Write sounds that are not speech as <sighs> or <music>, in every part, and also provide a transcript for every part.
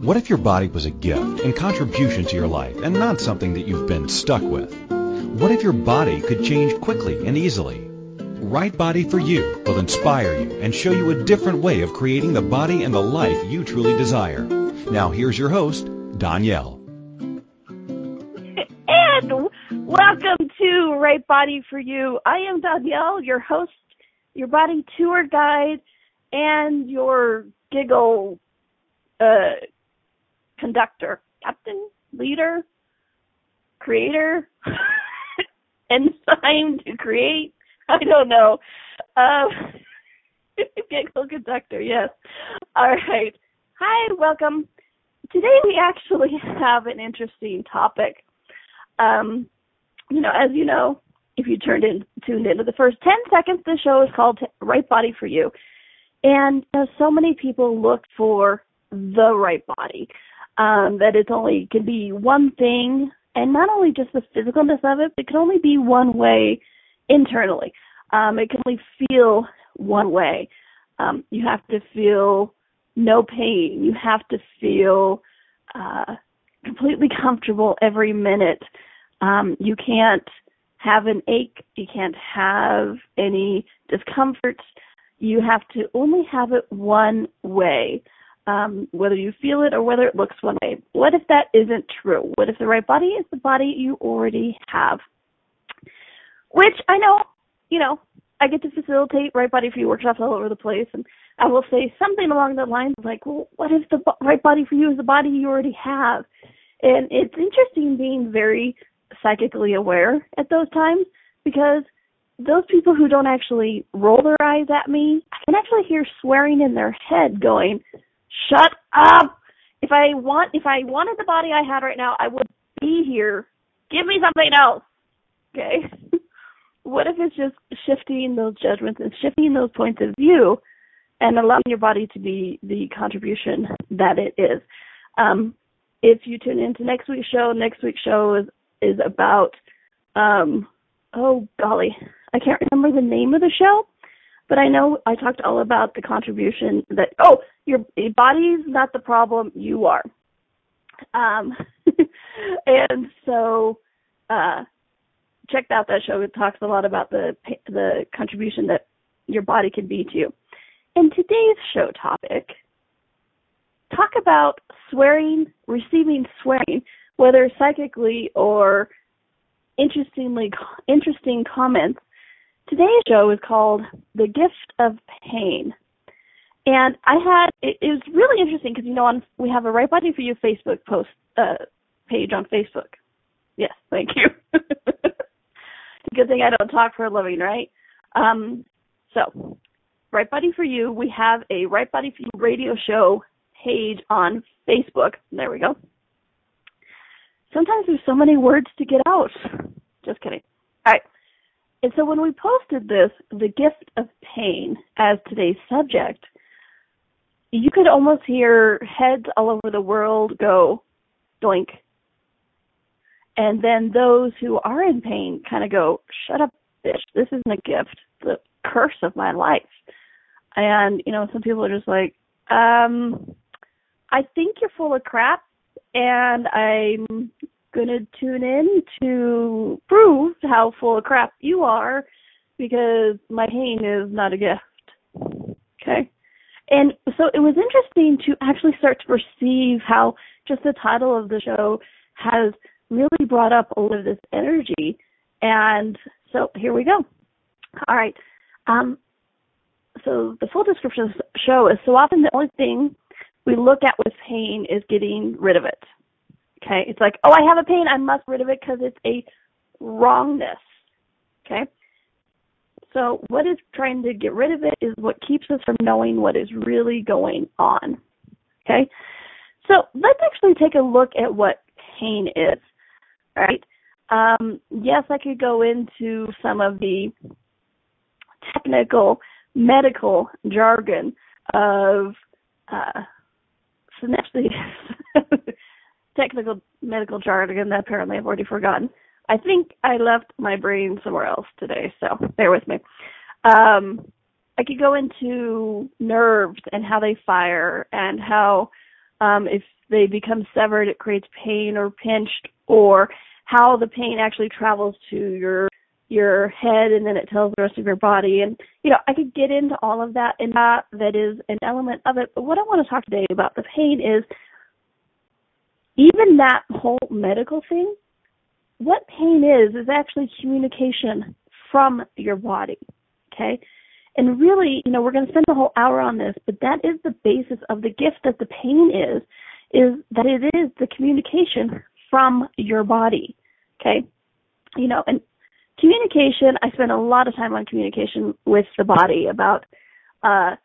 What if your body was a gift and contribution to your life and not something that you've been stuck with? What if your body could change quickly and easily? Right Body for You will inspire you and show you a different way of creating the body and the life you truly desire. Now here's your host, Danielle. And welcome to Right Body for You. I am Danielle, your host, your body tour guide, and your giggle uh, conductor, captain, leader, creator, <laughs> enzyme to create. I don't know. Um, <laughs> giggle conductor, yes. All right. Hi, welcome. Today we actually have an interesting topic. Um, you know, as you know, if you turned in, tuned into the first 10 seconds, the show is called Right Body for You. And uh, so many people look for the right body um, that it's only can be one thing, and not only just the physicalness of it, but it can only be one way internally. Um, it can only feel one way. Um, you have to feel no pain. You have to feel uh, completely comfortable every minute. Um, you can't have an ache. You can't have any discomforts. You have to only have it one way um, whether you feel it or whether it looks one way. What if that isn't true? What if the right body is the body you already have? Which I know, you know, I get to facilitate right body for you workshops all over the place, and I will say something along the lines like, well, what if the right body for you is the body you already have? And it's interesting being very psychically aware at those times because those people who don't actually roll their eyes at me, I can actually hear swearing in their head going, Shut up. If I want, if I wanted the body I had right now, I would be here. Give me something else. Okay. <laughs> what if it's just shifting those judgments and shifting those points of view and allowing your body to be the contribution that it is? Um, if you tune into next week's show, next week's show is, is about, um, oh golly, I can't remember the name of the show, but I know I talked all about the contribution that oh your body's not the problem, you are. Um, <laughs> and so uh, check out that show. It talks a lot about the the contribution that your body can be to you. In today's show topic, talk about swearing, receiving swearing, whether psychically or interestingly interesting comments Today's show is called The Gift of Pain. And I had, it, it was really interesting because, you know, on, we have a Right Body for You Facebook post, uh, page on Facebook. Yes, thank you. <laughs> Good thing I don't talk for a living, right? Um, so, Right Body for You, we have a Right Body for You radio show page on Facebook. There we go. Sometimes there's so many words to get out. Just kidding. All right. And so when we posted this, the gift of pain as today's subject, you could almost hear heads all over the world go doink. And then those who are in pain kind of go, shut up, bitch. This isn't a gift. The curse of my life. And, you know, some people are just like, um, I think you're full of crap and I'm to tune in to prove how full of crap you are because my pain is not a gift. Okay? And so it was interesting to actually start to perceive how just the title of the show has really brought up all of this energy. And so here we go. All right. Um, so the full description of the show is so often the only thing we look at with pain is getting rid of it. Okay, it's like, oh, I have a pain, I must rid of it because it's a wrongness. Okay, so what is trying to get rid of it is what keeps us from knowing what is really going on. Okay, so let's actually take a look at what pain is. Right? Um, yes, I could go into some of the technical medical jargon of uh, synesthesia <laughs> technical medical jargon that apparently I've already forgotten. I think I left my brain somewhere else today, so bear with me. Um, I could go into nerves and how they fire and how um, if they become severed, it creates pain or pinched, or how the pain actually travels to your your head and then it tells the rest of your body. And you know, I could get into all of that, and that that is an element of it. But what I want to talk today about the pain is even that whole medical thing. What pain is is actually communication from your body. Okay. And really, you know, we're going to spend the whole hour on this, but that is the basis of the gift that the pain is, is that it is the communication from your body. Okay. You know, and communication, I spend a lot of time on communication with the body about, uh,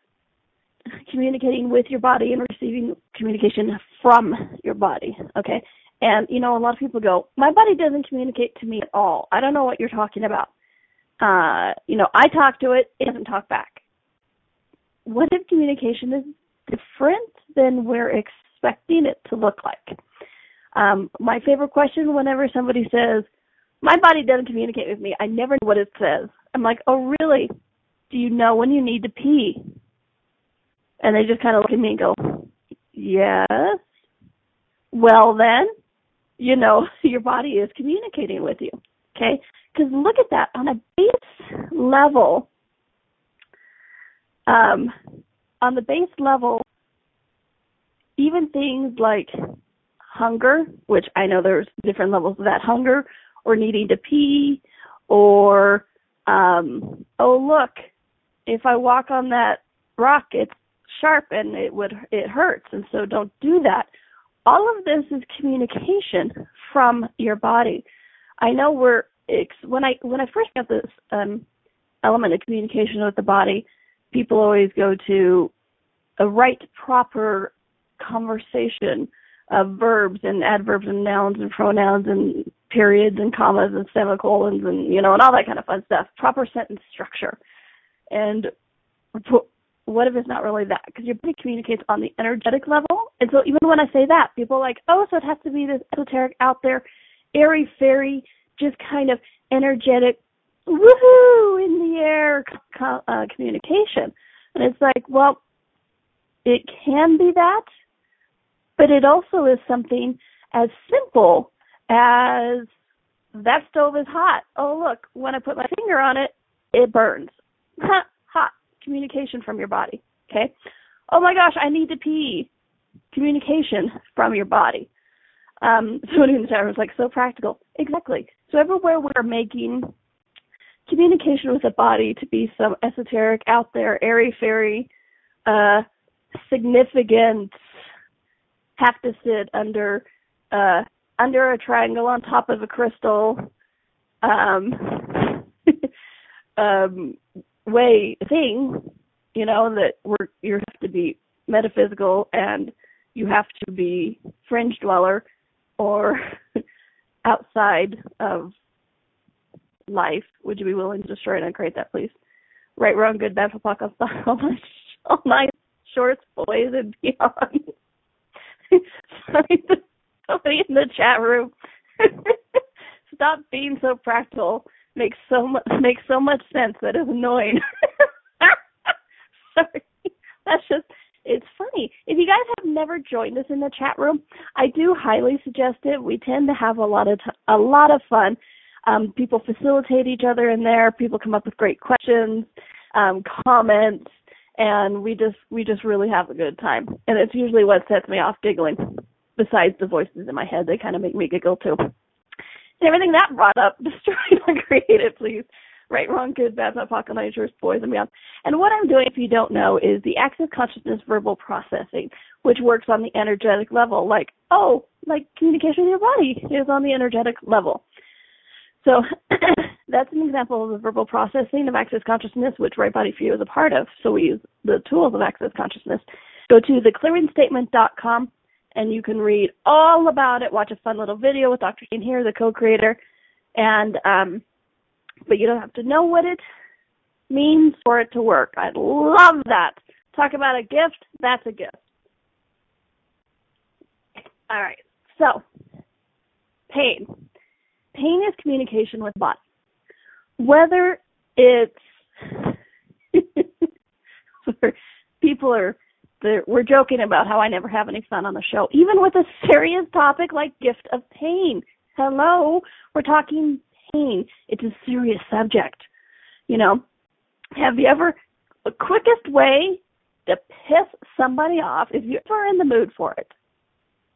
communicating with your body and receiving communication from your body. Okay. And, you know, a lot of people go, my body doesn't communicate to me at all. I don't know what you're talking about uh, you know, I talk to it, it doesn't talk back. What if communication is different than we're expecting it to look like? Um, my favorite question whenever somebody says, my body doesn't communicate with me, I never know what it says. I'm like, oh really? Do you know when you need to pee? And they just kind of look at me and go, yes. Well then, you know, <laughs> your body is communicating with you. Okay? Because look at that on a base level. Um, on the base level, even things like hunger, which I know there's different levels of that hunger, or needing to pee, or um, oh look, if I walk on that rock, it's sharp and it would it hurts, and so don't do that. All of this is communication from your body. I know we're when I when I first got this um, element of communication with the body, people always go to a right proper conversation of verbs and adverbs and nouns and pronouns and periods and commas and semicolons and you know and all that kind of fun stuff. Proper sentence structure. And what if it's not really that? Because your body communicates on the energetic level. And so even when I say that, people are like, oh, so it has to be this esoteric out there, airy fairy just kind of energetic, woohoo, in the air uh, communication. And it's like, well, it can be that, but it also is something as simple as that stove is hot. Oh, look, when I put my finger on it, it burns. Communication from your body. Okay. Oh my gosh, I need to pee. Communication from your body. Um, <laughs> somebody in the chat room was like, so practical. Exactly. So everywhere we're making communication with the body to be some esoteric, out there, airy fairy, uh, significant, have to sit under, uh, under a triangle on top of a crystal, um, <laughs> um, way thing, you know, that we're, you have to be metaphysical and you have to be fringe dweller or <laughs> outside of life, would you be willing to destroy and uncreate that, please? Right, wrong, good, bad, fuck, <laughs> all my, all my shorts, boys, and beyond. <laughs> somebody in the chat room. Stop being so practical. Makes so much <laughs> makes so much sense that is annoying. <laughs> Sorry, that's just it's funny. If you guys have never joined us in the chat room, I do highly suggest it. We tend to have a lot of t- a lot of fun. Um, people facilitate each other in there. People come up with great questions, um, comments, and we just we just really have a good time. And it's usually what sets me off giggling. Besides the voices in my head, they kind of make me giggle too. And everything that brought up, <laughs> destroy and create it, please right, wrong, good, bad, not apocalypse, boys, and beyond. And what I'm doing, if you don't know, is the access consciousness verbal processing, which works on the energetic level. Like, oh, like communication with your body is on the energetic level. So <clears throat> that's an example of the verbal processing of access consciousness, which Right Body For You is a part of. So we use the tools of access consciousness. Go to theclearingstatement.com and you can read all about it. Watch a fun little video with Dr. Dain Heer, the co-creator, and um, but you don't have to know what it means for it to work. I love that. Talk about a gift, that's a gift. All right. So, pain. Pain is communication with body. Whether it's <laughs> people are we're joking about how I never have any fun on the show, even with a serious topic like gift of pain. Hello, we're talking pain. It's a serious subject. You know, have you ever, the quickest way to piss somebody off, if you're ever in the mood for it,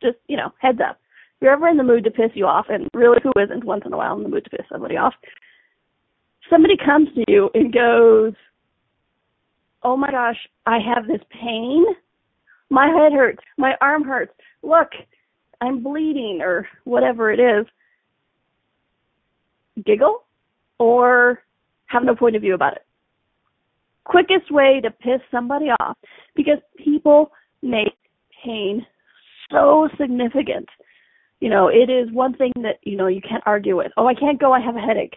just, you know, heads up. If you're ever in the mood to piss you off, and really who isn't once in a while in the mood to piss somebody off, somebody comes to you and goes, oh my gosh, I have this pain. My head hurts. My arm hurts. Look, I'm bleeding or whatever it is. Giggle or have no point of view about it. Quickest way to piss somebody off because people make pain so significant. You know, it is one thing that, you know, you can't argue with. Oh, I can't go, I have a headache.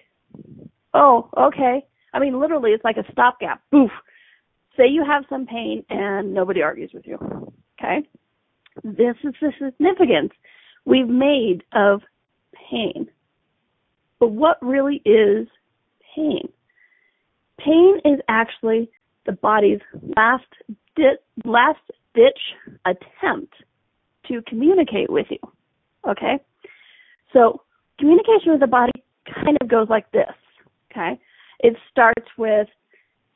Oh, okay. I mean, literally, it's like a stopgap. Boof say you have some pain and nobody argues with you. Okay? This is the significance we've made of pain. But what really is pain? Pain is actually the body's last di- last ditch attempt to communicate with you. Okay? So, communication with the body kind of goes like this. Okay? It starts with,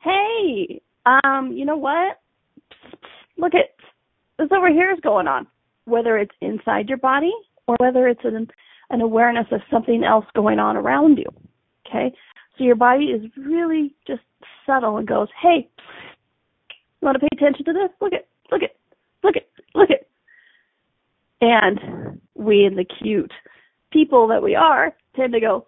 hey, um, you know what? Look at this over here is going on. Whether it's inside your body or whether it's an an awareness of something else going on around you. Okay? So your body is really just subtle and goes, Hey, you want to pay attention to this? Look at look at look at look at and we in the cute people that we are tend to go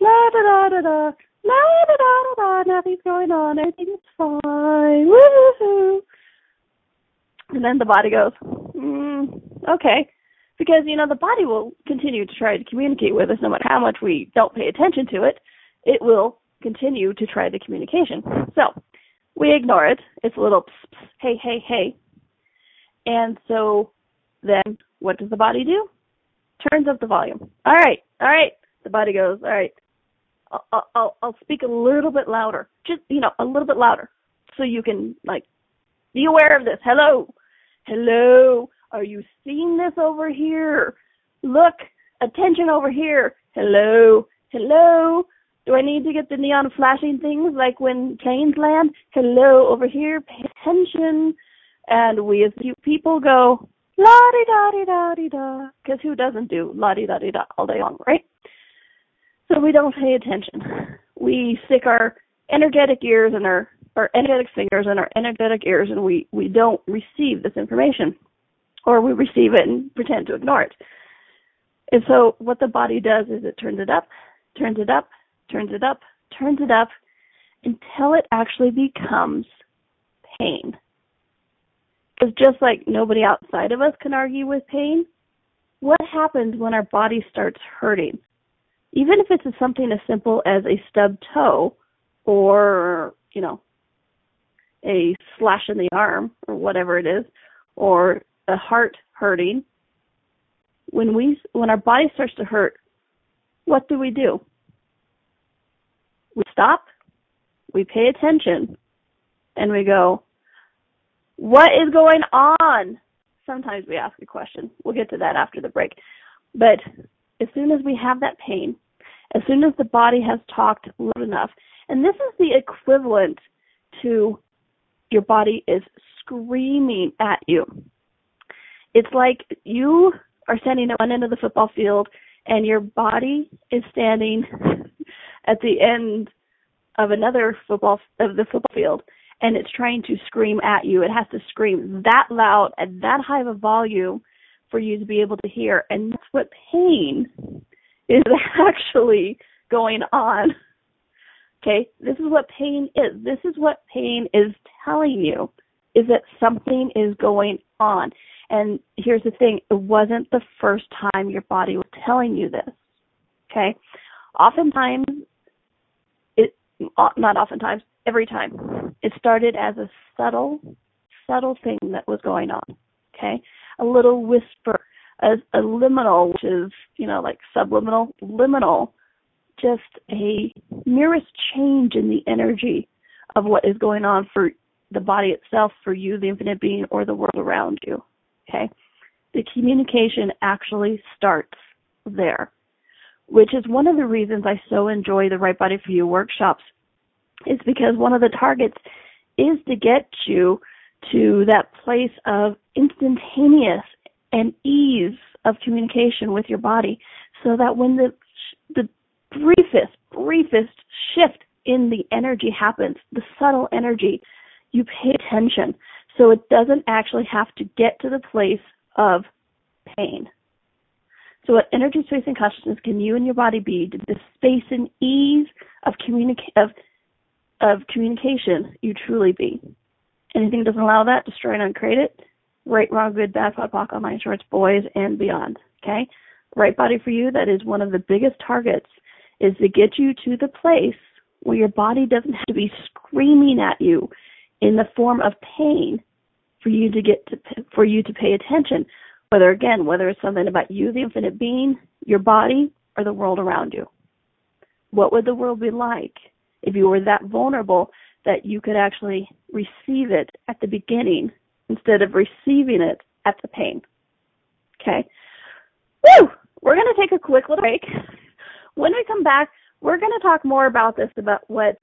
la da da da da la da da da da, nothing's going on, everything's fine, woohoo. And then the body goes, mm, okay. Because, you know, the body will continue to try to communicate with us no matter how much we don't pay attention to it. It will continue to try the communication. So, we ignore it. It's a little pss, hey, hey, hey. And so then what does the body do? Turns up the volume. All right, all right. The body goes, all right, I'll, I'll, I'll speak a little bit louder, just you know, a little bit louder, so you can like be aware of this. Hello, hello, are you seeing this over here? Look, attention over here. Hello, hello. Do I need to get the neon flashing things like when planes land? Hello, over here, pay attention. And we as people go, la di da di da di da, because who doesn't do la di da di da all day long, right? So we don't pay attention. We stick our energetic ears and our, our energetic fingers and our energetic ears and we, we don't receive this information. Or we receive it and pretend to ignore it. And so what the body does is it turns it up, turns it up, turns it up, turns it up until it actually becomes pain. Because just like nobody outside of us can argue with pain, what happens when our body starts hurting? Even if it's something as simple as a stubbed toe or, you know, a slash in the arm or whatever it is, or a heart hurting, when we when our body starts to hurt, what do we do? We stop, we pay attention, and we go, what is going on? Sometimes we ask a question. We'll get to that after the break. But as soon as we have that pain, as soon as the body has talked loud enough. And this is the equivalent to your body is screaming at you. It's like you are standing at one end of the football field and your body is standing <laughs> at the end of another football of the football field and it's trying to scream at you. It has to scream that loud at that high of a volume for you to be able to hear. And that's what pain is <laughs> actually going on. Okay, this is what pain is. This is what pain is telling you is that something is going on. And here's the thing, it wasn't the first time your body was telling you this. Okay? Oftentimes it not oftentimes, every time. It started as a subtle subtle thing that was going on. Okay? A little whisper a, a liminal, which is, you know, like subliminal, liminal, just a merest change in the energy of what is going on for the body itself for you, the infinite being, or the world around you. Okay? The communication actually starts there, which is one of the reasons I so enjoy the Right Body for You workshops, is because one of the targets is to get you to that place of instantaneous and ease of communication with your body so that when the the briefest briefest shift in the energy happens the subtle energy you pay attention. So it doesn't actually have to get to the place of pain. So what energy space and consciousness can you and your body be to the space and ease of communica- of of communication you truly be? Anything that doesn't allow that destroy and uncreate it right, wrong, good, bad, POD, POC, online shorts, boys, and beyond. Okay? Right body for you, that is one of the biggest targets, is to get you to the place where your body doesn't have to be screaming at you in the form of pain for you to get to, for you to pay attention. Whether again, whether it's something about you, the infinite being, your body, or the world around you. What would the world be like if you were that vulnerable that you could actually receive it at the beginning instead of receiving it at the pain. Okay. Woo! We're going to take a quick little break. When we come back, we're going to talk more about this about what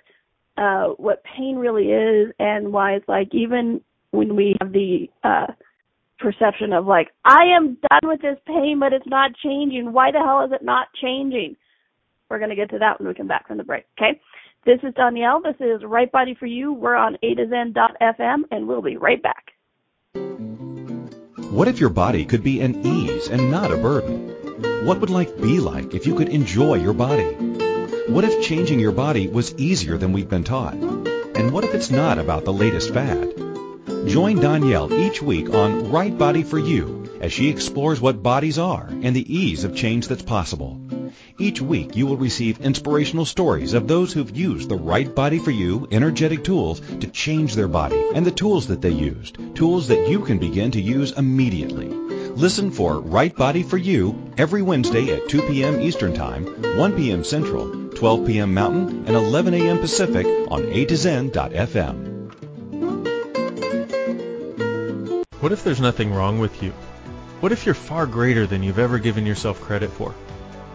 uh, what pain really is and why it's like even when we have the uh, perception of like I am done with this pain, but it's not changing. Why the hell is it not changing? We're going to get to that when we come back from the break. Okay. This is Danielle. This is Right Body for You. We're on A to Zen.fm, and we'll be right back. What if your body could be an ease and not a burden? What would life be like if you could enjoy your body? What if changing your body was easier than we've been taught? And what if it's not about the latest fad? Join Danielle each week on Right Body for You as she explores what bodies are and the ease of change that's possible. Each week you will receive inspirational stories of those who've used the right body for you energetic tools to change their body and the tools that they used, tools that you can begin to use immediately. Listen for Right Body for You every Wednesday at 2 p.m. Eastern Time, 1 p.m. Central, 12 p.m. Mountain, and 11 a.m. Pacific on A to Zen.fm. What if there's nothing wrong with you? What if you're far greater than you've ever given yourself credit for?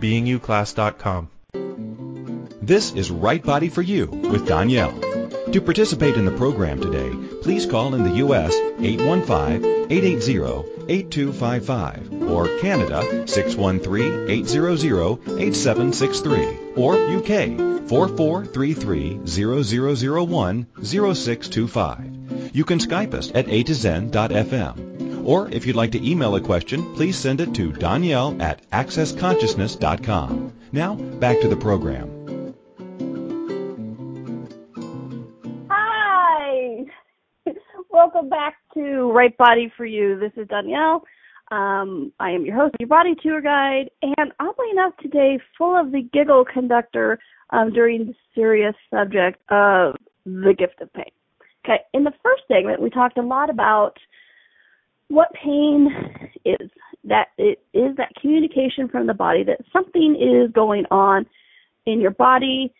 beingyouclass.com. This is Right Body for You with Danielle. To participate in the program today, please call in the U.S. 815-880-8255 or Canada 613-800-8763 or UK 4433-0001-0625. You can Skype us at a to zen.fm. Or if you'd like to email a question, please send it to Danielle at accessconsciousness.com. Now, back to the program. Hi! <laughs> Welcome back to Right Body for You. This is Danielle. Um, I am your host, your body tour guide, and oddly enough today, full of the giggle conductor um, during the serious subject of the gift of pain. Okay, in the first segment, we talked a lot about what pain is. That it is that communication from the body that something is going on in your body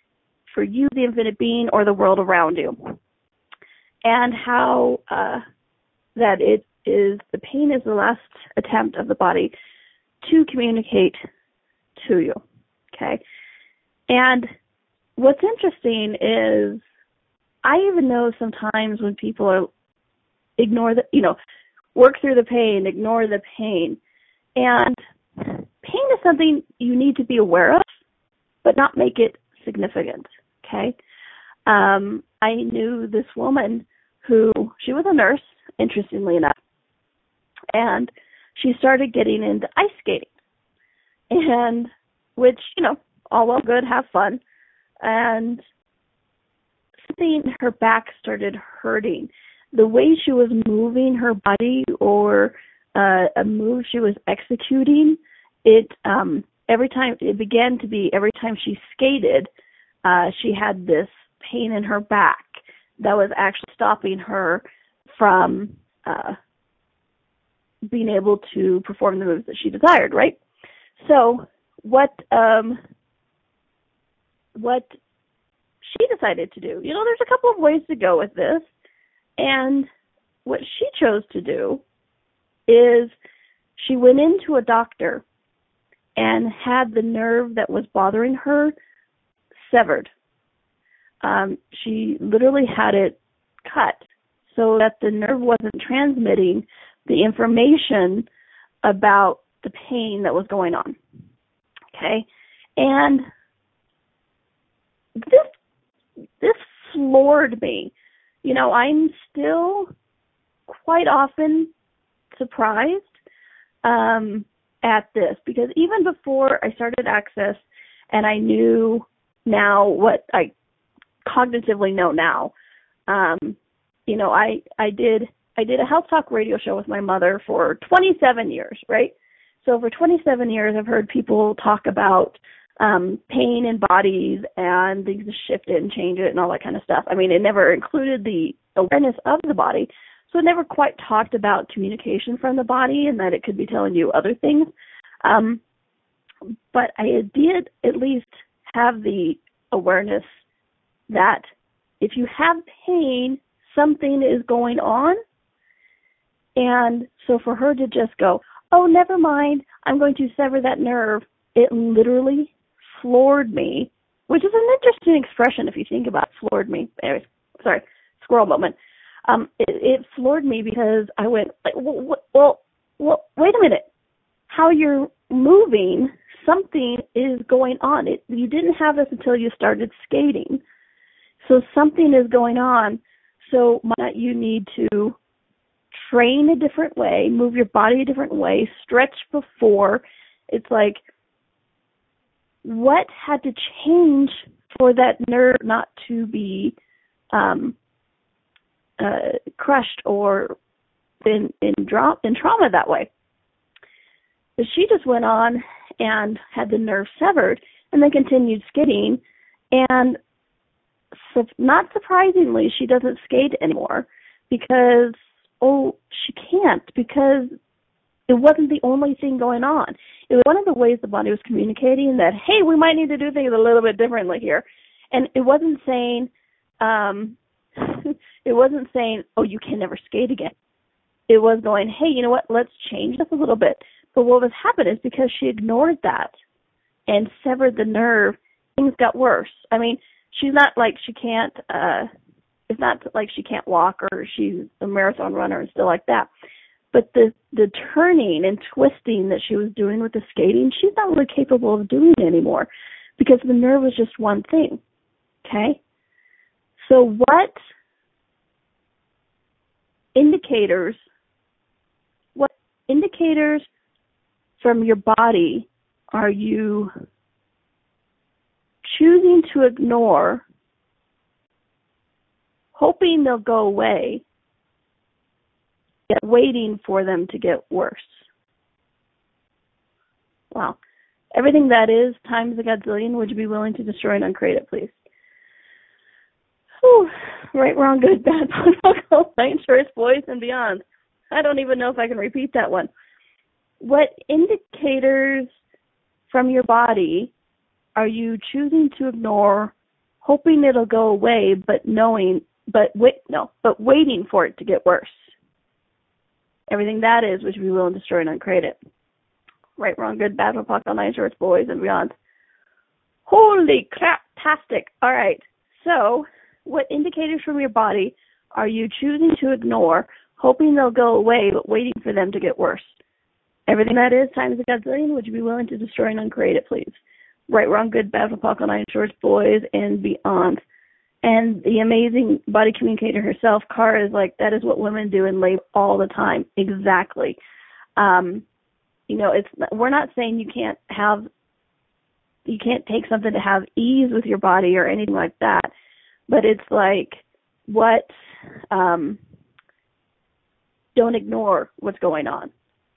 for you, the infinite being, or the world around you, and how uh, that it is the pain is the last attempt of the body to communicate to you. Okay, and what's interesting is I even know sometimes when people are ignore the you know work through the pain, ignore the pain. And pain is something you need to be aware of, but not make it significant. Okay. Um, I knew this woman who she was a nurse, interestingly enough, and she started getting into ice skating, and which you know, all well good, have fun, and something her back started hurting. The way she was moving her body or uh, a move she was executing, it um every time it began to be every time she skated, uh she had this pain in her back that was actually stopping her from uh being able to perform the moves that she desired, right? So what um what she decided to do. You know, there's a couple of ways to go with this. And what she chose to do is she went into a doctor and had the nerve that was bothering her severed. Um, she literally had it cut so that the nerve wasn't transmitting the information about the pain that was going on. Okay? And this this floored me. You know, I'm still quite often surprised um, at this because even before I started Access and I knew now what I cognitively know now, um, you know, I I did I did a health talk radio show with my mother for 27 years, right? So for 27 years, I've heard people talk about um, pain in bodies and things to shift it and change it and all that kind of stuff. I mean, it never included the awareness of the body, so it never quite talked about communication from the body and that it could be telling you other things. Um, but I did at least have the awareness that if you have pain, something is going on. And so for her to just go, oh, never mind, I'm going to sever that nerve, it literally floored me, which is an interesting expression if you think about floored me. Anyways, sorry, squirrel moment. Um, it, it floored me because I went like, well, well, well, wait a minute. How you're moving, something is going on. It, you didn't have this until you started skating, so something is going on. So you need to train a different way, move your body a different way, stretch before. It's like what had to change for that nerve not to be um, uh, crushed or in in, dra- in trauma that way. But she just went on and had the nerve severed, and then continued skating. And so, not surprisingly, she doesn't skate anymore because oh, she can't because it wasn't the only thing going on. It was one of the ways the body was communicating that, hey, we might need to do things a little bit differently here. And it wasn't saying, um, <laughs> it wasn't saying, oh, you can never skate again. It was going, hey, you know what, let's change this a little bit. But what was happening is because she ignored that and severed the nerve, things got worse. I mean, she's not like she can't, uh, it's not like she can't walk or she's a marathon runner and still like that but the the turning and twisting that she was doing with the skating, she's not really capable of doing anymore because the nerve was just one thing. Okay? So what indicators what indicators from your body are you choosing to ignore hoping they'll go away waiting for them to get worse. Wow. Everything that is times a godzillion, would you be willing to destroy and uncreate it, please? Whew. Right, wrong, good, <laughs> bad, political, night shorts, boys, and beyond. I don't even know if I can repeat that one. What indicators from your body are you choosing to ignore, hoping it'll go away, but knowing, but wait, no, but waiting for it to get worse? Everything that is, which we will and destroy and uncreate it. Right, wrong, good, bad, fuck, all nine shorts, boys, and beyond. Holy crap, tastic. All right. So, what indicators from your body are you choosing to ignore, hoping they'll go away, but waiting for them to get worse? Everything that is times a gazillion, would you be willing to destroy and uncreate it, please? Right, wrong, good, bad, apocalypse, nine shorts, boys, and beyond. And the amazing body communicator herself, Cara, is like, that is what women do in labor all the time. Exactly. Um, you know, it's we're not saying you can't have you can't take something to have ease with your body or anything like that, but it's like what um don't ignore what's going on.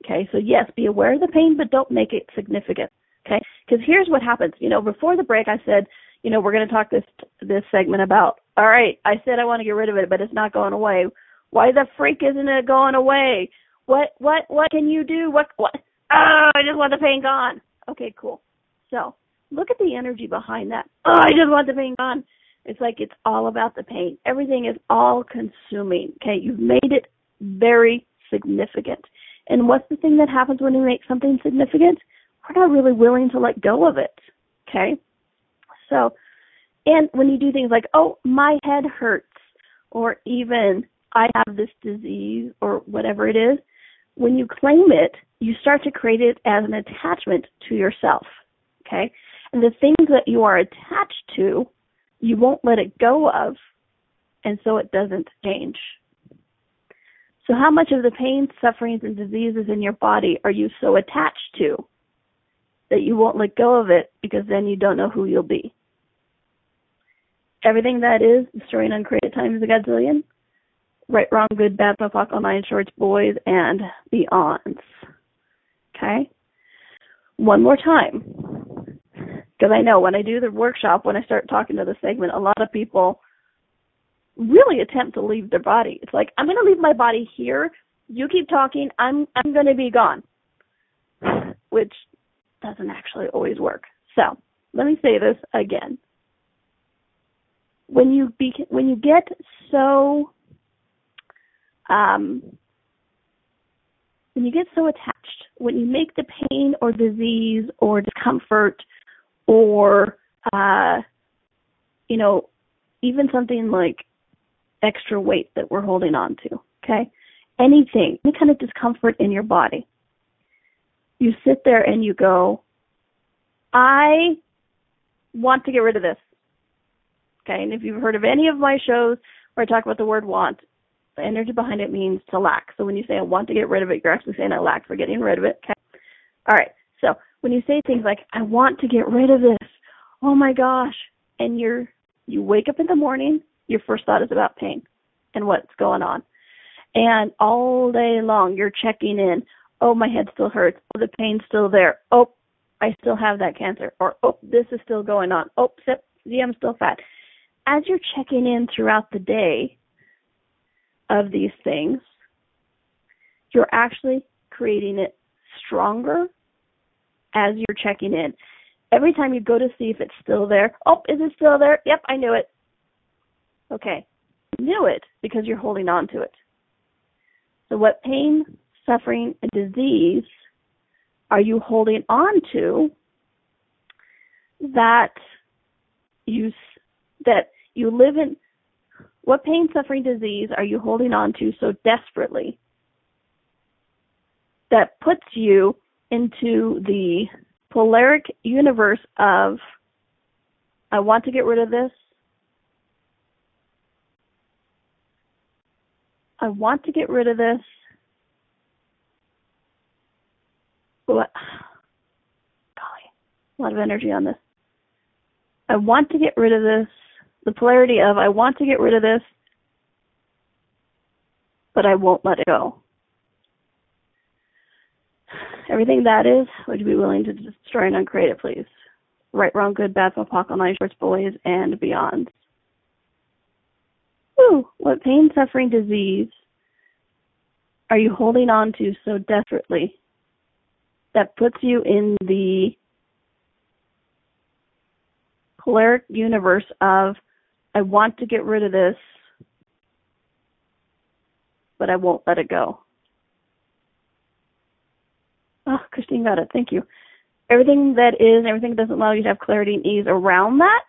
Okay, so yes, be aware of the pain, but don't make it significant. Okay, because here's what happens. You know, before the break, I said, you know, we're going to talk this this segment about. All right, I said I want to get rid of it, but it's not going away. Why the freak isn't it going away? What what what can you do? What what? Oh, I just want the pain gone. Okay, cool. So look at the energy behind that. Oh, I just want the pain gone. It's like it's all about the pain. Everything is all consuming. Okay, you've made it very significant. And what's the thing that happens when we make something significant? We're not really willing to let go of it. Okay? So, and when you do things like, oh, my head hurts, or even I have this disease, or whatever it is, when you claim it, you start to create it as an attachment to yourself. Okay? And the things that you are attached to, you won't let it go of, and so it doesn't change. So, how much of the pain, sufferings, and diseases in your body are you so attached to that you won't let go of it because then you don't know who you'll be? Everything that is destroying uncreated times a godzillion. Right, wrong, good, bad, puff, all nine shorts, boys, and beyonds. Okay? One more time. Because I know when I do the workshop, when I start talking to the segment, a lot of people really attempt to leave their body. It's like I'm going to leave my body here. You keep talking. I'm I'm going to be gone, <sighs> which doesn't actually always work. So let me say this again. When you be when you get so um, when you get so attached, when you make the pain or disease or discomfort or uh, you know even something like extra weight that we're holding on to. Okay? Anything, any kind of discomfort in your body. You sit there and you go, I want to get rid of this. Okay, and if you've heard of any of my shows where I talk about the word want, the energy behind it means to lack. So when you say I want to get rid of it, you're actually saying I lack for getting rid of it. Okay. All right. So when you say things like I want to get rid of this, oh my gosh, and you're you wake up in the morning your first thought is about pain and what's going on. And all day long, you're checking in. Oh, my head still hurts. Oh, the pain's still there. Oh, I still have that cancer. Or, oh, this is still going on. Oh, see, I'm still fat. As you're checking in throughout the day of these things, you're actually creating it stronger as you're checking in. Every time you go to see if it's still there, oh, is it still there? Yep, I knew it. Okay, knew it because you're holding on to it. So, what pain, suffering, and disease are you holding on to that you that you live in? What pain, suffering, disease are you holding on to so desperately that puts you into the polaric universe of I want to get rid of this, I want to get rid of this. What? Golly, a lot of energy on this. I want to get rid of this. The polarity of I want to get rid of this, but I won't let it go. Everything that is, would you be willing to destroy and uncreate it, please? Right, wrong, good, bad, all nine shorts, boys, and beyond. Whew, what pain, suffering, disease are you holding on to so desperately that puts you in the polaric universe of I want to get rid of this, but I won't let it go. Oh, Christine got it. Thank you. Everything that is, everything that doesn't allow you to have clarity and ease around that,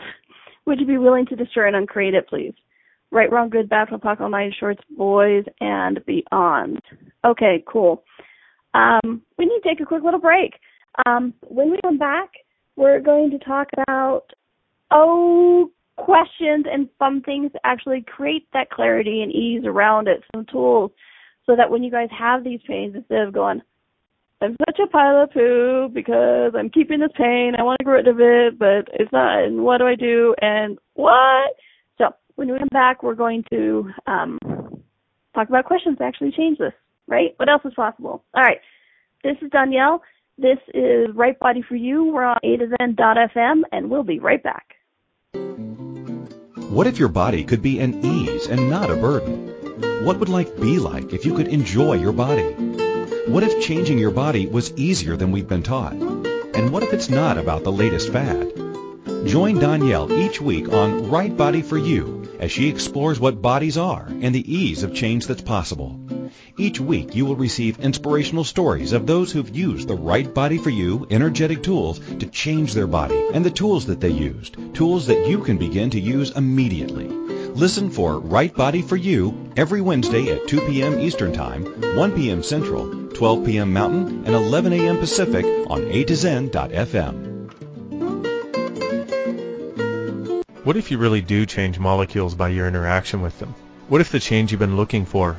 would you be willing to destroy and uncreate it, please? Right, Wrong, Good, Bad, From Puck, All Shorts, Boys, and Beyond. Okay, cool. Um, we need to take a quick little break. Um, when we come back, we're going to talk about oh questions and fun things to actually create that clarity and ease around it. Some tools so that when you guys have these pains, instead of going, I'm such a pile of poo because I'm keeping this pain. I want to get rid of it, but it's not. And what do I do? And what? So when we come back, we're going to um, talk about questions to actually change this. Right? What else is possible? All right. This is Danielle. This is Right Body for You. We're on A to Zen.fm, and we'll be right back. What if your body could be an ease and not a burden? What would life be like if you could enjoy your body? What if changing your body was easier than we've been taught? And what if it's not about the latest fad? Join Donnielle each week on Right Body for You as she explores what bodies are and the ease of change that's possible. Each week you will receive inspirational stories of those who've used the Right Body for You energetic tools to change their body and the tools that they used, tools that you can begin to use immediately. Listen for Right Body for You every Wednesday at 2 p.m. Eastern Time, 1 p.m. Central, 12 p.m. Mountain, and 11 a.m. Pacific on A to Zen.fm. What if you really do change molecules by your interaction with them? What if the change you've been looking for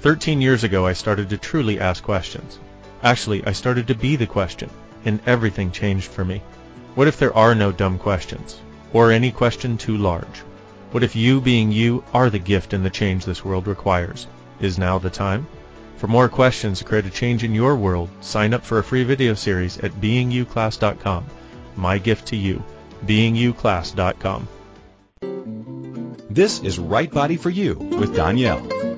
Thirteen years ago I started to truly ask questions. Actually, I started to be the question, and everything changed for me. What if there are no dumb questions? Or any question too large? What if you being you are the gift and the change this world requires? Is now the time? For more questions to create a change in your world, sign up for a free video series at beingyouclass.com. My gift to you, beingyouclass.com. This is Right Body for You with Donnielle.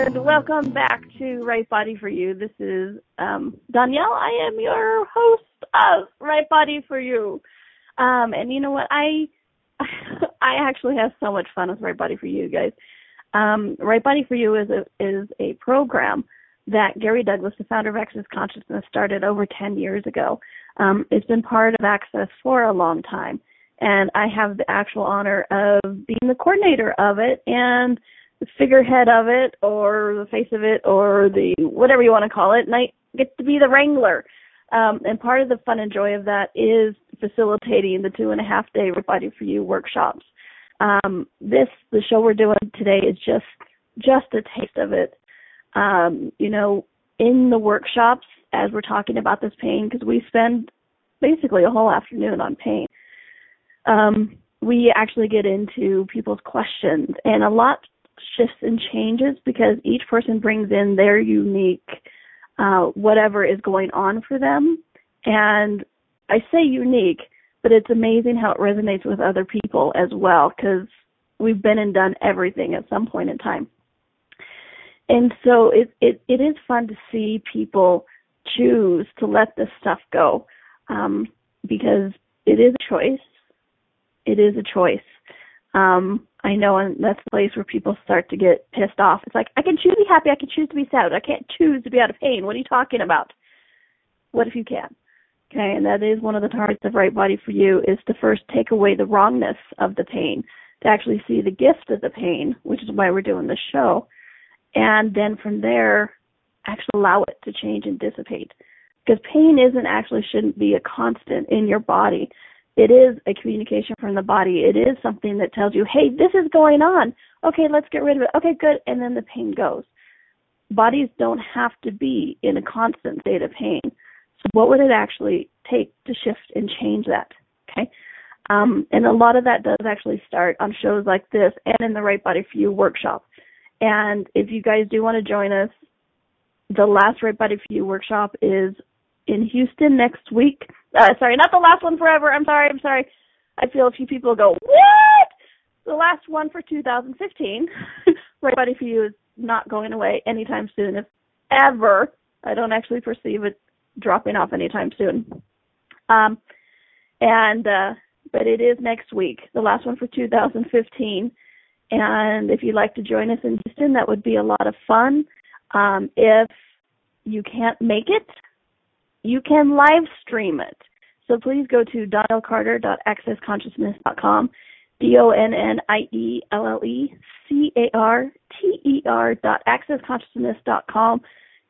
And welcome back to Right Body for You. This is um, Donnielle. I am your host of Right Body for You. Um, and you know what? I <laughs> I actually have so much fun with Right Body for You guys. Um, right Body for You is a is a program that Gary Douglas, the founder of Access Consciousness, started over 10 years ago. Um, it's been part of Access for a long time, and I have the actual honor of being the coordinator of it and figurehead of it, or the face of it, or the whatever you want to call it. And I get to be the wrangler. Um, and part of the fun and joy of that is facilitating the two and a half day Body for You workshops. Um, this the show we're doing today is just just a taste of it. Um, you know, in the workshops as we're talking about this pain, because we spend basically a whole afternoon on pain. Um, we actually get into people's questions, and a lot shifts and changes because each person brings in their unique uh, whatever is going on for them. And I say unique, but it's amazing how it resonates with other people as well because we've been and done everything at some point in time. And so it, it, it is fun to see people choose to let this stuff go um, because it is a choice. It is a choice. Um, I know, and that's the place where people start to get pissed off. It's like I can choose to be happy, I can choose to be sad, I can't choose to be out of pain. What are you talking about? What if you can? Okay, and that is one of the targets of Right Body for You is to first take away the wrongness of the pain, to actually see the gift of the pain, which is why we're doing this show, and then from there, actually allow it to change and dissipate. Because pain isn't actually shouldn't be a constant in your body it is a communication from the body. It is something that tells you, hey, this is going on. Okay, let's get rid of it. Okay, good. And then the pain goes. Bodies don't have to be in a constant state of pain. So what would it actually take to shift and change that? Okay. Um, and a lot of that does actually start on shows like this and in the Right Body for You workshop. And if you guys do want to join us, the last Right Body for You workshop is in Houston next week. Uh, sorry, not the last one forever. I'm sorry. I'm sorry. I feel a few people go, what? The last one for 2015, <laughs> Right Body for You is not going away anytime soon, if ever. I don't actually perceive it dropping off anytime soon. Um, and uh, but it is next week, the last one for 2015. And if you'd like to join us in Houston, that would be a lot of fun. Um, if you can't make it, you can live stream it. So please go to donniellecarter.accessconsciousness.com, D-O-N-N-I-E-L-L-E-C-A-R-T-E-R dot.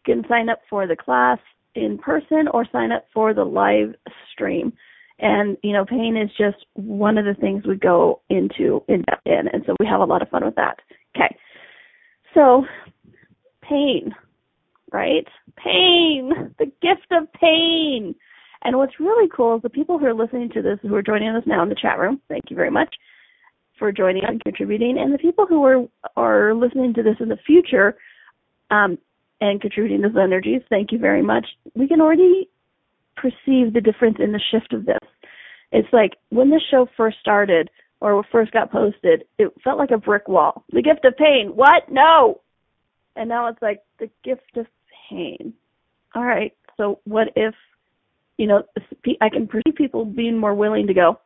You can sign up for the class in person or sign up for the live stream. And, you know, pain is just one of the things we go into in depth in. And so we have a lot of fun with that. Okay. So, pain, right? Pain, the gift of pain. And what's really cool is the people who are listening to this, who are joining us now in the chat room, thank you very much for joining and contributing. And the people who are, are listening to this in the future, um, and contributing those energies, thank you very much. We can already perceive the difference in the shift of this. It's like when this show first started or first got posted, it felt like a brick wall. The gift of pain. What? No. And now it's like the gift of pain. All right. So what if, you know, I can perceive people being more willing to go,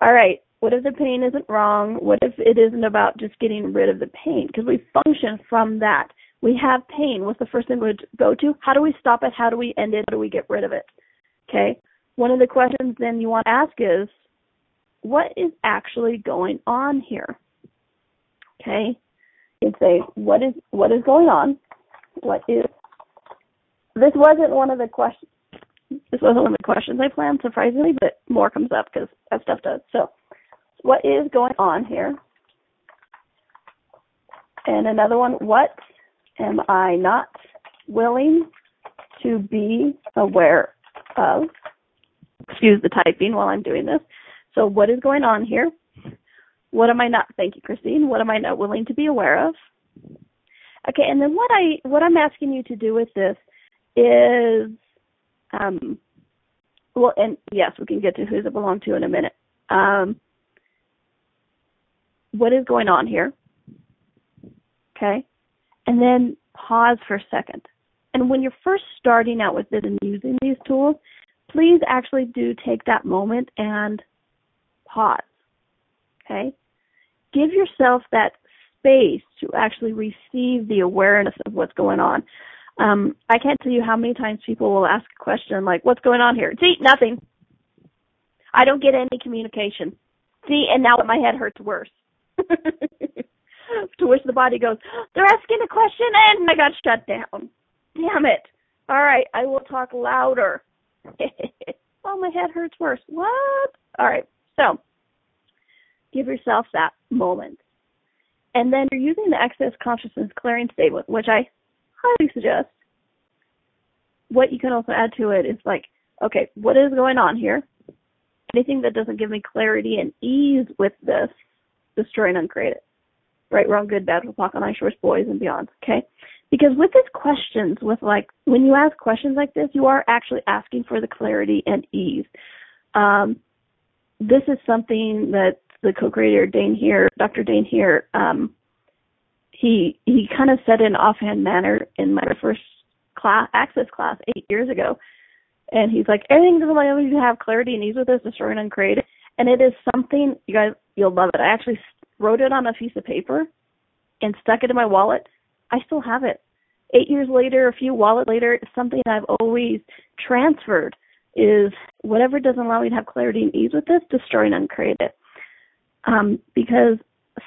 all right, what if the pain isn't wrong? What if it isn't about just getting rid of the pain? Because we function from that. We have pain. What's the first thing we would go to? How do we stop it? How do we end it? How do we get rid of it? Okay. One of the questions then you want to ask is, what is actually going on here? Okay. You say, what is what is going on? What is this wasn't one of the questions this wasn't one of the questions I planned, surprisingly, but more comes up because that stuff does. So, what is going on here? And another one, what am I not willing to be aware of? Excuse the typing while I'm doing this. So what is going on here? What am I not, thank you, Christine. What am I not willing to be aware of? Okay, and then what I, what I'm asking you to do with this is, um, well, and yes, we can get to who's it belong to in a minute. Um, what is going on here? Okay. And then pause for a second. And when you're first starting out with this and using these tools, please actually do take that moment and pause. Okay? Give yourself that space to actually receive the awareness of what's going on. Um, I can't tell you how many times people will ask a question like, what's going on here? See, nothing. I don't get any communication. See, and now my head hurts worse. <laughs> to which the body goes, they're asking a question and I got shut down. Damn it. All right, I will talk louder. <laughs> oh, my head hurts worse. What? All right, so give yourself that moment. And then you're using the Access Consciousness clearing statement, which I highly suggest. What you can also add to it is like, okay, what is going on here? Anything that doesn't give me clarity and ease with this, destroy and uncreate it right, wrong, good, bad, walk on ice, boys, and beyond. Okay, because with these questions, with like when you ask questions like this, you are actually asking for the clarity and ease. Um, this is something that the co-creator Dain Heer, Dr. Dain Heer, um, he he kind of said in offhand manner in my first class access class eight years ago, and he's like, everything doesn't allow you to have clarity and ease with this, destroy and uncreate. And it is something you guys you'll love it. I actually wrote it on a piece of paper and stuck it in my wallet, I still have it. Eight years later, a few wallet later, it's something I've always transferred is whatever doesn't allow me to have clarity and ease with this, destroy and uncreate it. Um, because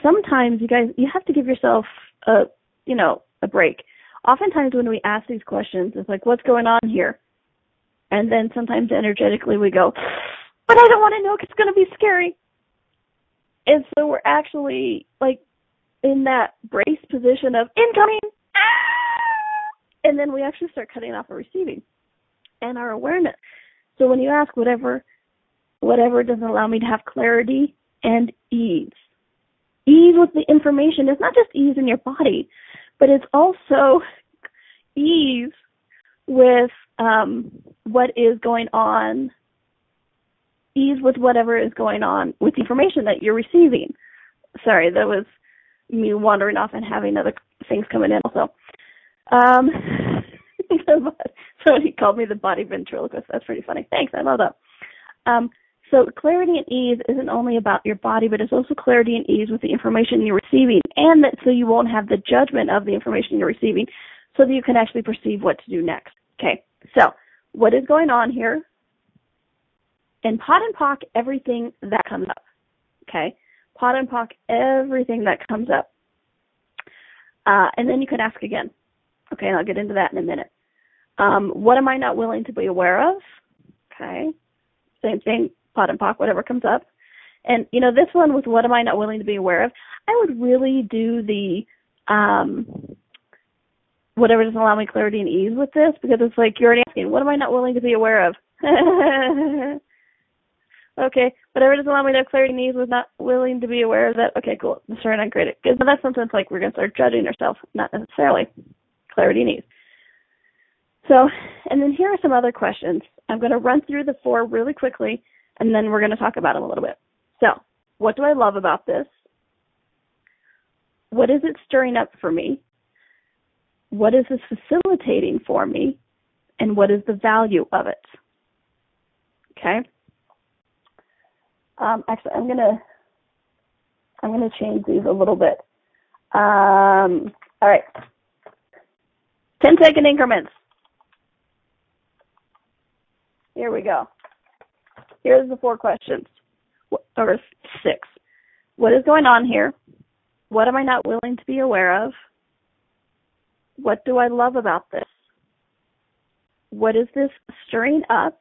sometimes you guys, you have to give yourself a, you know, a break. Oftentimes when we ask these questions, it's like, what's going on here? And then sometimes energetically we go, but I don't want to know because it's going to be scary. And so we're actually like in that brace position of incoming, ah! and then we actually start cutting off our receiving. and our awareness. So when you ask whatever whatever doesn't allow me to have clarity and ease. Ease with the information. It's not just ease in your body, but it's also <laughs> ease with um, what is going on, ease with whatever is going on with the information that you're receiving. Sorry, that was me wandering off and having other things coming in also. Um, <laughs> so <laughs> he called me the body ventriloquist. That's pretty funny. Thanks, I love that. Um, so clarity and ease isn't only about your body, but it's also clarity and ease with the information you're receiving, and that so you won't have the judgment of the information you're receiving, so that you can actually perceive what to do next. Okay, so what is going on here? And POD and POC everything that comes up. Okay, POD and POC everything that comes up. Uh, and then you can ask again. Okay, and I'll get into that in a minute. Um, what am I not willing to be aware of? Okay, same thing, POD and POC, whatever comes up. And you know, this one with what am I not willing to be aware of? I would really do the um, whatever doesn't allow me clarity and ease with this because it's like you're already asking, what am I not willing to be aware of? <laughs> okay, whatever doesn't allow me to clarity and ease was not willing to be aware of that. Okay, cool. Sorry, not great. Because that's sometimes like we're gonna start judging ourselves, not necessarily clarity and ease. So, and then here are some other questions. I'm going to run through the four really quickly, and then we're going to talk about them a little bit. So, what do I love about this? What is it stirring up for me? what is this facilitating for me? And what is the value of it? Okay? Um, actually i'm to i'm to change these a little bit. Um, all right. 10 second increments. Here we go here's the four questions or six what is going on here what am i not willing to be aware of what do I love about this? What is this stirring up?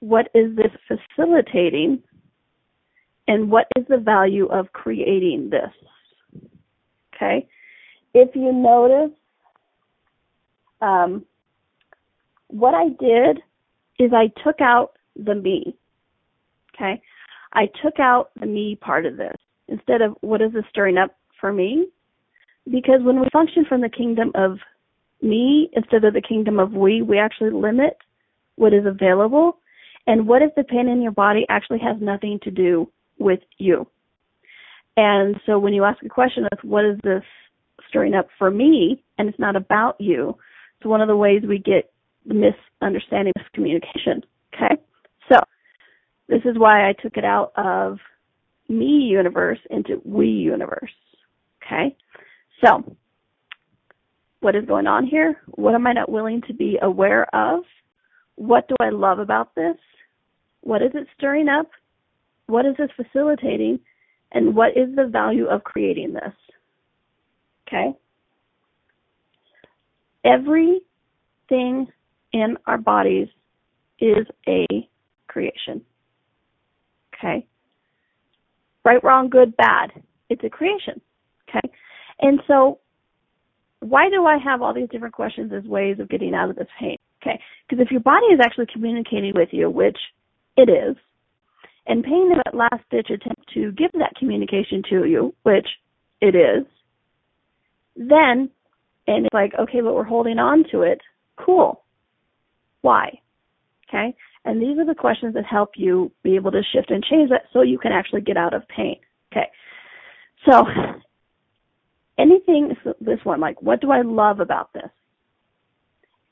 What is this facilitating? And what is the value of creating this? Okay. If you notice, um, what I did is I took out the me. Okay. I took out the me part of this. Instead of what is this stirring up for me, because when we function from the kingdom of me instead of the kingdom of we, we actually limit what is available. And what if the pain in your body actually has nothing to do with you? And so when you ask a question of what is this stirring up for me, and it's not about you, it's one of the ways we get misunderstanding, miscommunication. Okay? So this is why I took it out of me universe into we universe. Okay? So, what is going on here? What am I not willing to be aware of? What do I love about this? What is it stirring up? What is this facilitating? And what is the value of creating this? Okay? Everything in our bodies is a creation. Okay? Right, wrong, good, bad. It's a creation. Okay? And so, why do I have all these different questions as ways of getting out of this pain? Okay, because if your body is actually communicating with you, which it is, and pain paying that last ditch attempt to give that communication to you, which it is, then, and it's like, okay, but we're holding on to it, cool. Why? Okay, and these are the questions that help you be able to shift and change that so you can actually get out of pain. Okay, so anything this one like what do I love about this?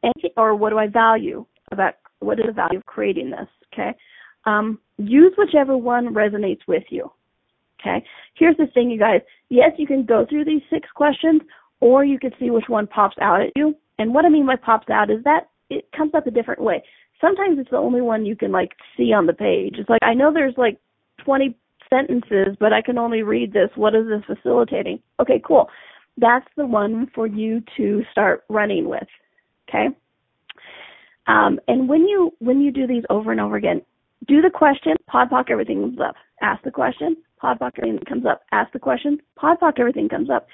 Anything, or what do I value about what is the value of creating this? Okay. Um, use whichever one resonates with you. Okay. Here's the thing, you guys. Yes, you can go through these six questions, or you can see which one pops out at you. And what I mean by pops out is that it comes up a different way. Sometimes it's the only one you can like see on the page. It's like I know there's like 20 sentences, but I can only read this. What is this facilitating? Okay, cool. That's the one for you to start running with. Okay. Um, and when you when you do these over and over again, do the question, POD POC, everything comes up. Ask the question, POD POC, everything comes up. Ask the question, POD POC, everything comes up.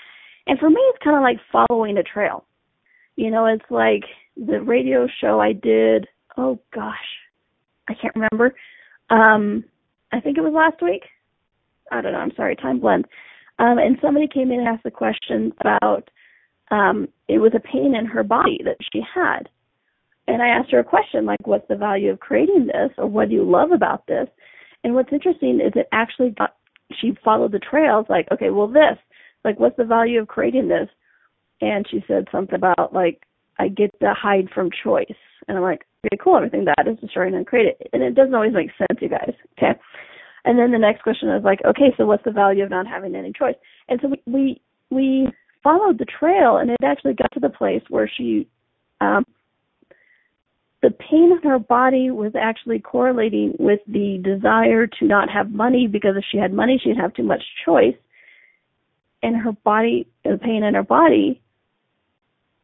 And for me, it's kind of like following a trail. You know, it's like the radio show I did. Oh gosh, I can't remember. Um, I think it was last week. I don't know. I'm sorry. Time blends. Um, and somebody came in and asked a question about um, it was a pain in her body that she had. And I asked her a question like, "What's the value of creating this, or what do you love about this?" And what's interesting is it actually got she followed the trails like, okay, well this, like what's the value of creating this? And she said something about like I get to hide from choice. And I'm like, okay, cool, everything that is destroying and create it. And it doesn't always make sense, you guys. Okay. And then the next question is like, okay, so what's the value of not having any choice? And so we we, we followed the trail and it actually got to the place where she um the pain in her body was actually correlating with the desire to not have money because if she had money she'd have too much choice and her body the pain in her body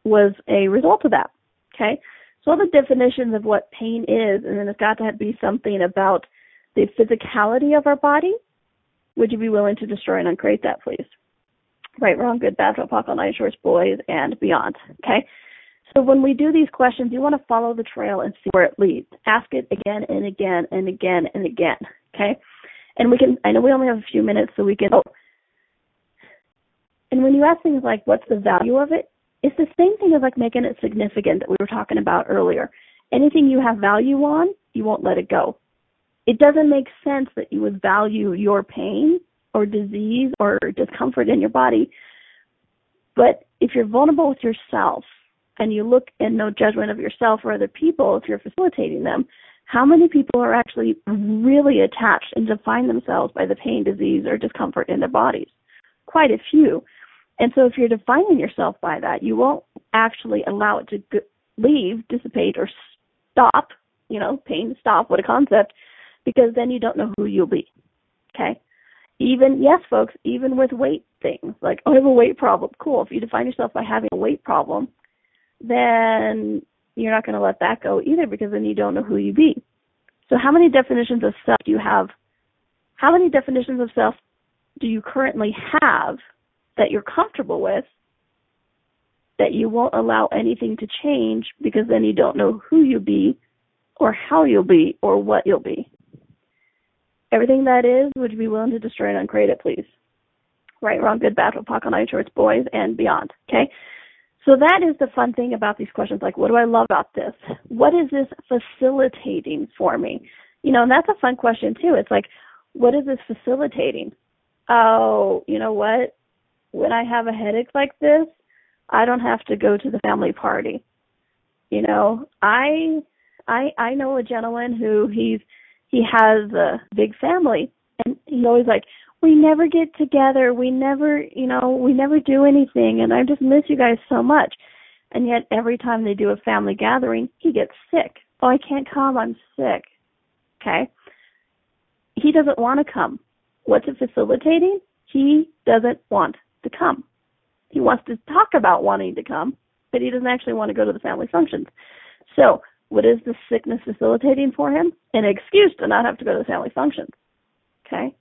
was a result of that okay so all the definitions of what pain is and then it's got to be something about the physicality of our body would you be willing to destroy and uncreate that please right wrong good bad apocalypse night shorts boys and beyond okay so when we do these questions, you want to follow the trail and see where it leads. Ask it again and again and again and again. Okay? And we can I know we only have a few minutes so we can oh, and when you ask things like what's the value of it, it's the same thing as like making it significant that we were talking about earlier. Anything you have value on, you won't let it go. It doesn't make sense that you would value your pain or disease or discomfort in your body. But if you're vulnerable with yourself and you look in no judgment of yourself or other people if you're facilitating them, how many people are actually really attached and define themselves by the pain, disease, or discomfort in their bodies? Quite a few. And so if you're defining yourself by that, you won't actually allow it to leave, dissipate, or stop, you know, pain, stop, what a concept, because then you don't know who you'll be. Okay? Even, yes, folks, even with weight things, like, oh, I have a weight problem. Cool. If you define yourself by having a weight problem, then you're not going to let that go either because then you don't know who you be. So how many definitions of self do you have? How many definitions of self do you currently have that you're comfortable with that you won't allow anything to change because then you don't know who you'll be or how you'll be or what you'll be? Everything that is, would you be willing to destroy and uncreate it, please? Right, wrong, good, bad, night shorts, boys, and beyond. Okay? So that is the fun thing about these questions. Like, what do I love about this? What is this facilitating for me? You know, and that's a fun question too. It's like, what is this facilitating? Oh, you know what? When I have a headache like this, I don't have to go to the family party. You know, I I I know a gentleman who he's he has a big family and he's always like, we never get together. We never, you know, we never do anything. And I just miss you guys so much. And yet every time they do a family gathering, he gets sick. Oh, I can't come. I'm sick. Okay. He doesn't want to come. What's it facilitating? He doesn't want to come. He wants to talk about wanting to come, but he doesn't actually want to go to the family functions. So, what is the sickness facilitating for him? An excuse to not have to go to the family functions. Okay?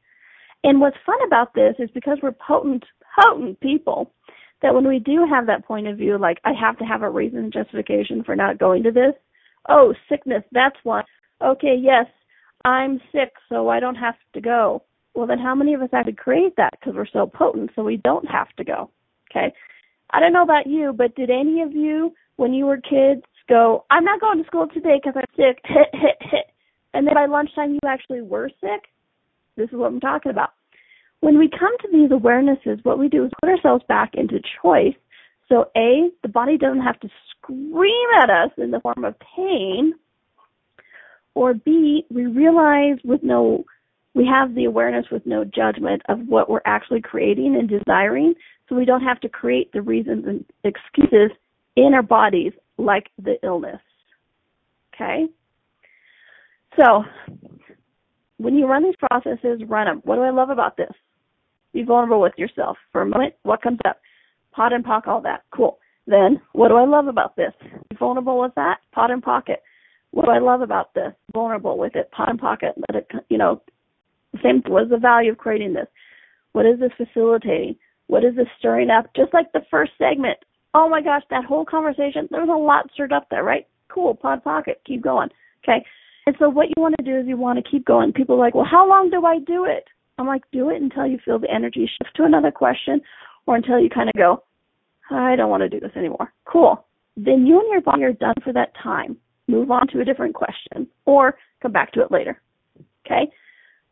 And what's fun about this is because we're potent, potent people, that when we do have that point of view, like I have to have a reason and justification for not going to this. Oh, sickness, that's one. Okay, yes, I'm sick, so I don't have to go. Well, then how many of us have to create that because we're so potent so we don't have to go? Okay. I don't know about you, but did any of you, when you were kids, go, I'm not going to school today because I'm sick, <laughs> hit, hit, hit. And then by lunchtime you actually were sick? This is what I'm talking about. When we come to these awarenesses, what we do is put ourselves back into choice. So A, the body doesn't have to scream at us in the form of pain. Or B, we realize with no, we have the awareness with no judgment of what we're actually creating and desiring. So we don't have to create the reasons and excuses in our bodies like the illness. Okay? So when you run these processes, run them. What do I love about this? Be vulnerable with yourself for a moment. What comes up? POD and POC, all that. Cool. Then, what do I love about this? Be vulnerable with that. POD and pocket. What do I love about this? Vulnerable with it. POD and pocket. Let it, you know, same. What is the value of creating this? What is this facilitating? What is this stirring up? Just like the first segment, Oh my gosh, that whole conversation, there was a lot stirred up there, right? Cool, pod pocket, keep going. Okay. And so what you want to do is you want to keep going. People are like, well, how long do I do it? I'm like, do it until you feel the energy shift to another question or until you kind of go, I don't want to do this anymore. Cool. Then you and your body are done for that time. Move on to a different question or come back to it later. Okay?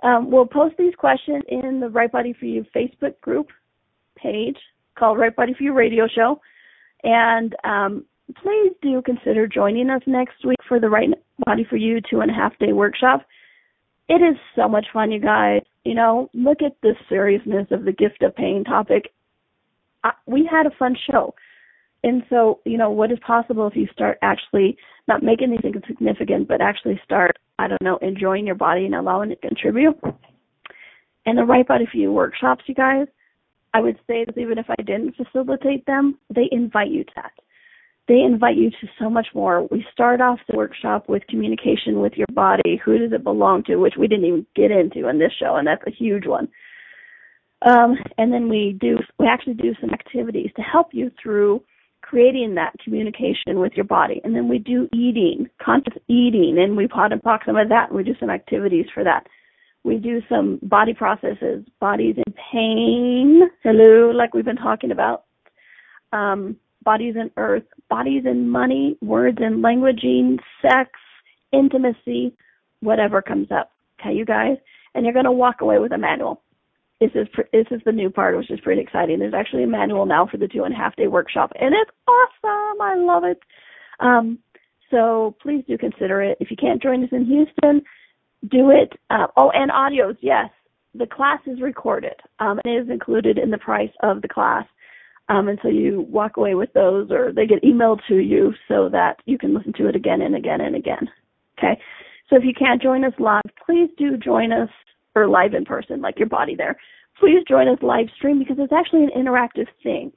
Um, we'll post these questions in the Right Body for You Facebook group page called Right Body for You Radio Show. And um, please do consider joining us next week for the Right Body for You two and a half day workshop. It is so much fun, you guys. You know, look at the seriousness of the gift of pain topic. I, we had a fun show. And so, you know, what is possible if you start actually not making these things significant, but actually start, I don't know, enjoying your body and allowing it to contribute? And the Right Body You workshops, you guys, I would say that even if I didn't facilitate them, they invite you to that they invite you to so much more. We start off the workshop with communication with your body. Who does it belong to? Which we didn't even get into in this show, and that's a huge one. Um, and then we do we actually do some activities to help you through creating that communication with your body. And then we do eating, conscious eating, and we POD and POC some of that. And we do some activities for that. We do some body processes, bodies in pain, hello, like we've been talking about. Um, bodies in earth, bodies in money, words and languaging, sex, intimacy, whatever comes up. Okay, you guys? And you're going to walk away with a manual. This is this is the new part, which is pretty exciting. There's actually a manual now for the two and a half day workshop, and it's awesome. I love it. Um, so please do consider it. If you can't join us in Houston, do it. Uh, oh, and audios, yes. The class is recorded. Um, it is included in the price of the class. Um, and so you walk away with those or they get emailed to you so that you can listen to it again and again and again. Okay. So if you can't join us live, please do join us or live in person, like your body there. Please join us live stream because it's actually an interactive thing.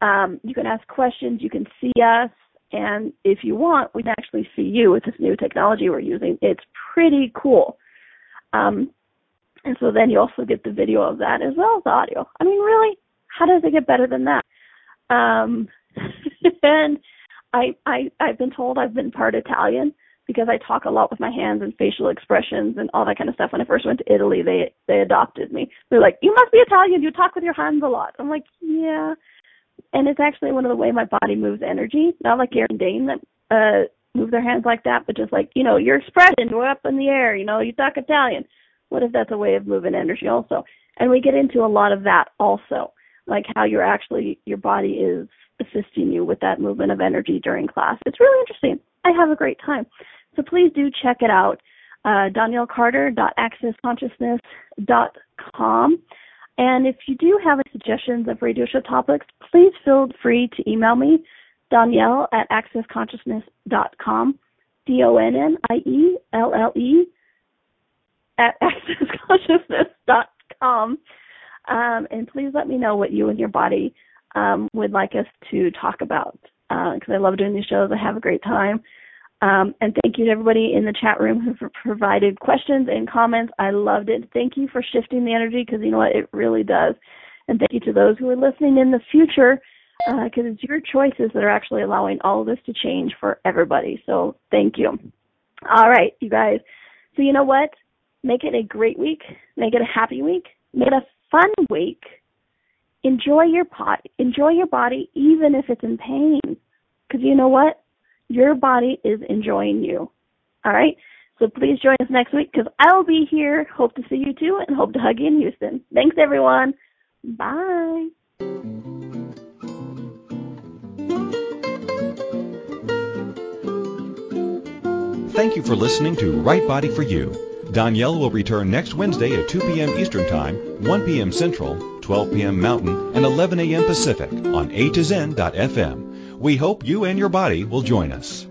Um, you can ask questions, you can see us, and if you want, we can actually see you with this new technology we're using. It's pretty cool. Um, and so then you also get the video of that as well as the audio. I mean, really, how does it get better than that? Um, <laughs> and I, I, I've been told I've been part Italian because I talk a lot with my hands and facial expressions and all that kind of stuff. When I first went to Italy, they they adopted me. They're like, "You must be Italian. You talk with your hands a lot." I'm like, "Yeah," and it's actually one of the way my body moves energy. Not like Aaron Dane that uh move their hands like that, but just like you know your expression, we're up in the air. You know, you talk Italian. What if that's a way of moving energy also? And we get into a lot of that also like how you're actually your body is assisting you with that movement of energy during class. It's really interesting. I have a great time. So please do check it out. Uh, DonnielleCarter.accessconsciousness.com. And if you do have any suggestions of radio show topics, please feel free to email me, Donnielle at accessconsciousness.com, D-O-N-N-I-E-L-L-E at <laughs> accessconsciousness.com. Um, and please let me know what you and your body um, would like us to talk about because uh, I love doing these shows. I have a great time. Um, and thank you to everybody in the chat room who provided questions and comments. I loved it. Thank you for shifting the energy because you know what? It really does. And thank you to those who are listening in the future because uh, it's your choices that are actually allowing all of this to change for everybody. So thank you. All right, you guys. So you know what? Make it a great week. Make it a happy week. Make it a fun week. Enjoy your pot. Enjoy your body, even if it's in pain, because you know what? Your body is enjoying you. All right. So please join us next week because I'll be here. Hope to see you too, and hope to hug you in Houston. Thanks, everyone. Bye. Thank you for listening to Right Body for You. Donnielle will return next Wednesday at 2 p.m. Eastern Time, 1 p.m. Central, 12 p.m. Mountain, and 11 a.m. Pacific on A to Zen.fm. We hope you and your body will join us.